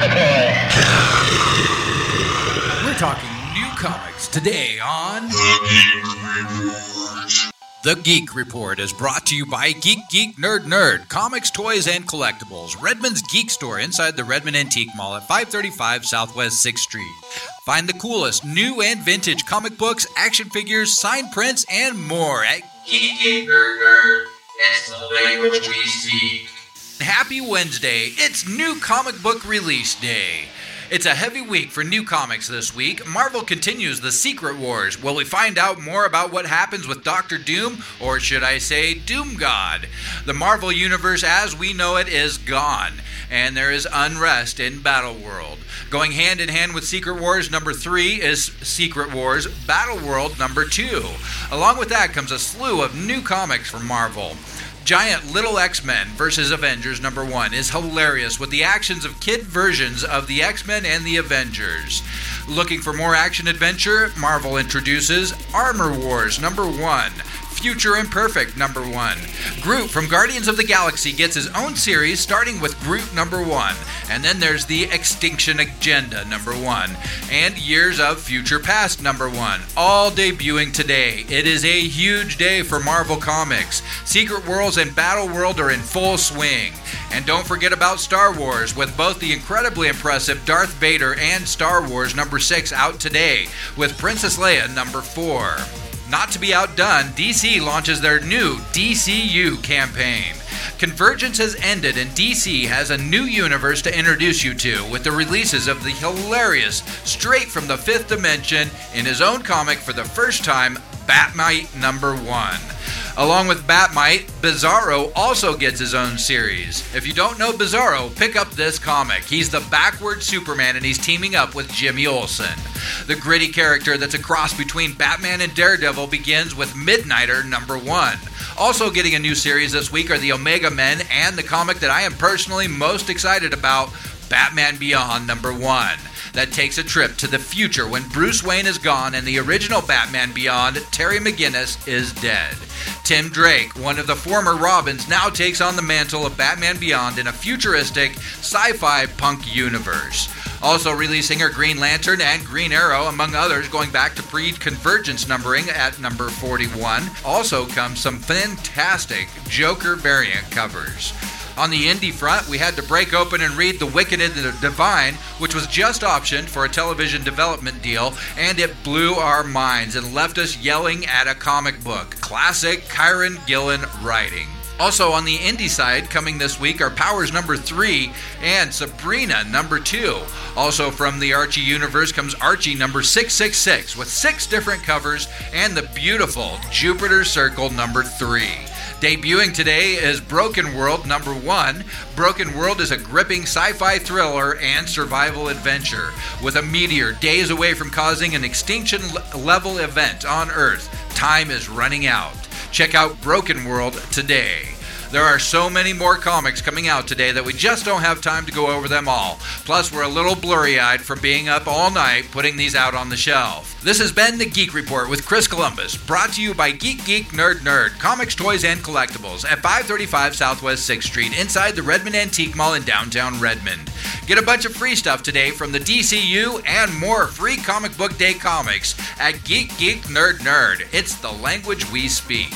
We're talking new comics today on The Geek Report is brought to you by Geek Geek Nerd Nerd, comics, toys, and collectibles. Redmond's Geek Store inside the Redmond Antique Mall at 535 Southwest 6th Street. Find the coolest new and vintage comic books, action figures, signed prints, and more at Geek Geek Nerd Nerd. It's the language we speak. Happy Wednesday! It's new comic book release day. It's a heavy week for new comics this week. Marvel continues the Secret Wars. Will we find out more about what happens with Doctor Doom, or should I say Doom God? The Marvel Universe as we know it is gone, and there is unrest in Battle World. Going hand in hand with Secret Wars number three is Secret Wars Battle World number two. Along with that comes a slew of new comics from Marvel. Giant Little X Men versus Avengers number one is hilarious with the actions of kid versions of the X Men and the Avengers. Looking for more action adventure? Marvel introduces Armor Wars number one. Future Imperfect number one. Groot from Guardians of the Galaxy gets his own series starting with Groot number one. And then there's the Extinction Agenda number one. And Years of Future Past number one. All debuting today. It is a huge day for Marvel Comics. Secret Worlds and Battle World are in full swing. And don't forget about Star Wars, with both the incredibly impressive Darth Vader and Star Wars number 6 out today, with Princess Leia number 4. Not to be outdone, DC launches their new DCU campaign. Convergence has ended, and DC has a new universe to introduce you to with the releases of the hilarious, straight from the fifth dimension, in his own comic for the first time, Batmite number one. Along with Batmite, Bizarro also gets his own series. If you don't know Bizarro, pick up this comic. He's the backward Superman and he's teaming up with Jimmy Olsen. The gritty character that's a cross between Batman and Daredevil begins with Midnighter number one. Also getting a new series this week are the Omega Men and the comic that I am personally most excited about, Batman Beyond number one that takes a trip to the future when Bruce Wayne is gone and the original Batman Beyond, Terry McGinnis, is dead. Tim Drake, one of the former Robins, now takes on the mantle of Batman Beyond in a futuristic sci fi punk universe. Also releasing are Green Lantern and Green Arrow, among others, going back to pre convergence numbering at number 41. Also comes some fantastic Joker variant covers. On the indie front, we had to break open and read The Wicked and the Divine, which was just optioned for a television development deal, and it blew our minds and left us yelling at a comic book. Classic Kieron Gillen writing. Also on the indie side, coming this week are Powers number three and Sabrina number two. Also from the Archie universe comes Archie number 666 with six different covers and the beautiful Jupiter Circle number three. Debuting today is Broken World number one. Broken World is a gripping sci fi thriller and survival adventure. With a meteor days away from causing an extinction level event on Earth, time is running out. Check out Broken World today. There are so many more comics coming out today that we just don't have time to go over them all. Plus, we're a little blurry eyed from being up all night putting these out on the shelf. This has been the Geek Report with Chris Columbus, brought to you by Geek Geek Nerd Nerd, comics, toys, and collectibles at 535 Southwest 6th Street inside the Redmond Antique Mall in downtown Redmond. Get a bunch of free stuff today from the DCU and more free comic book day comics at Geek Geek Nerd Nerd. It's the language we speak.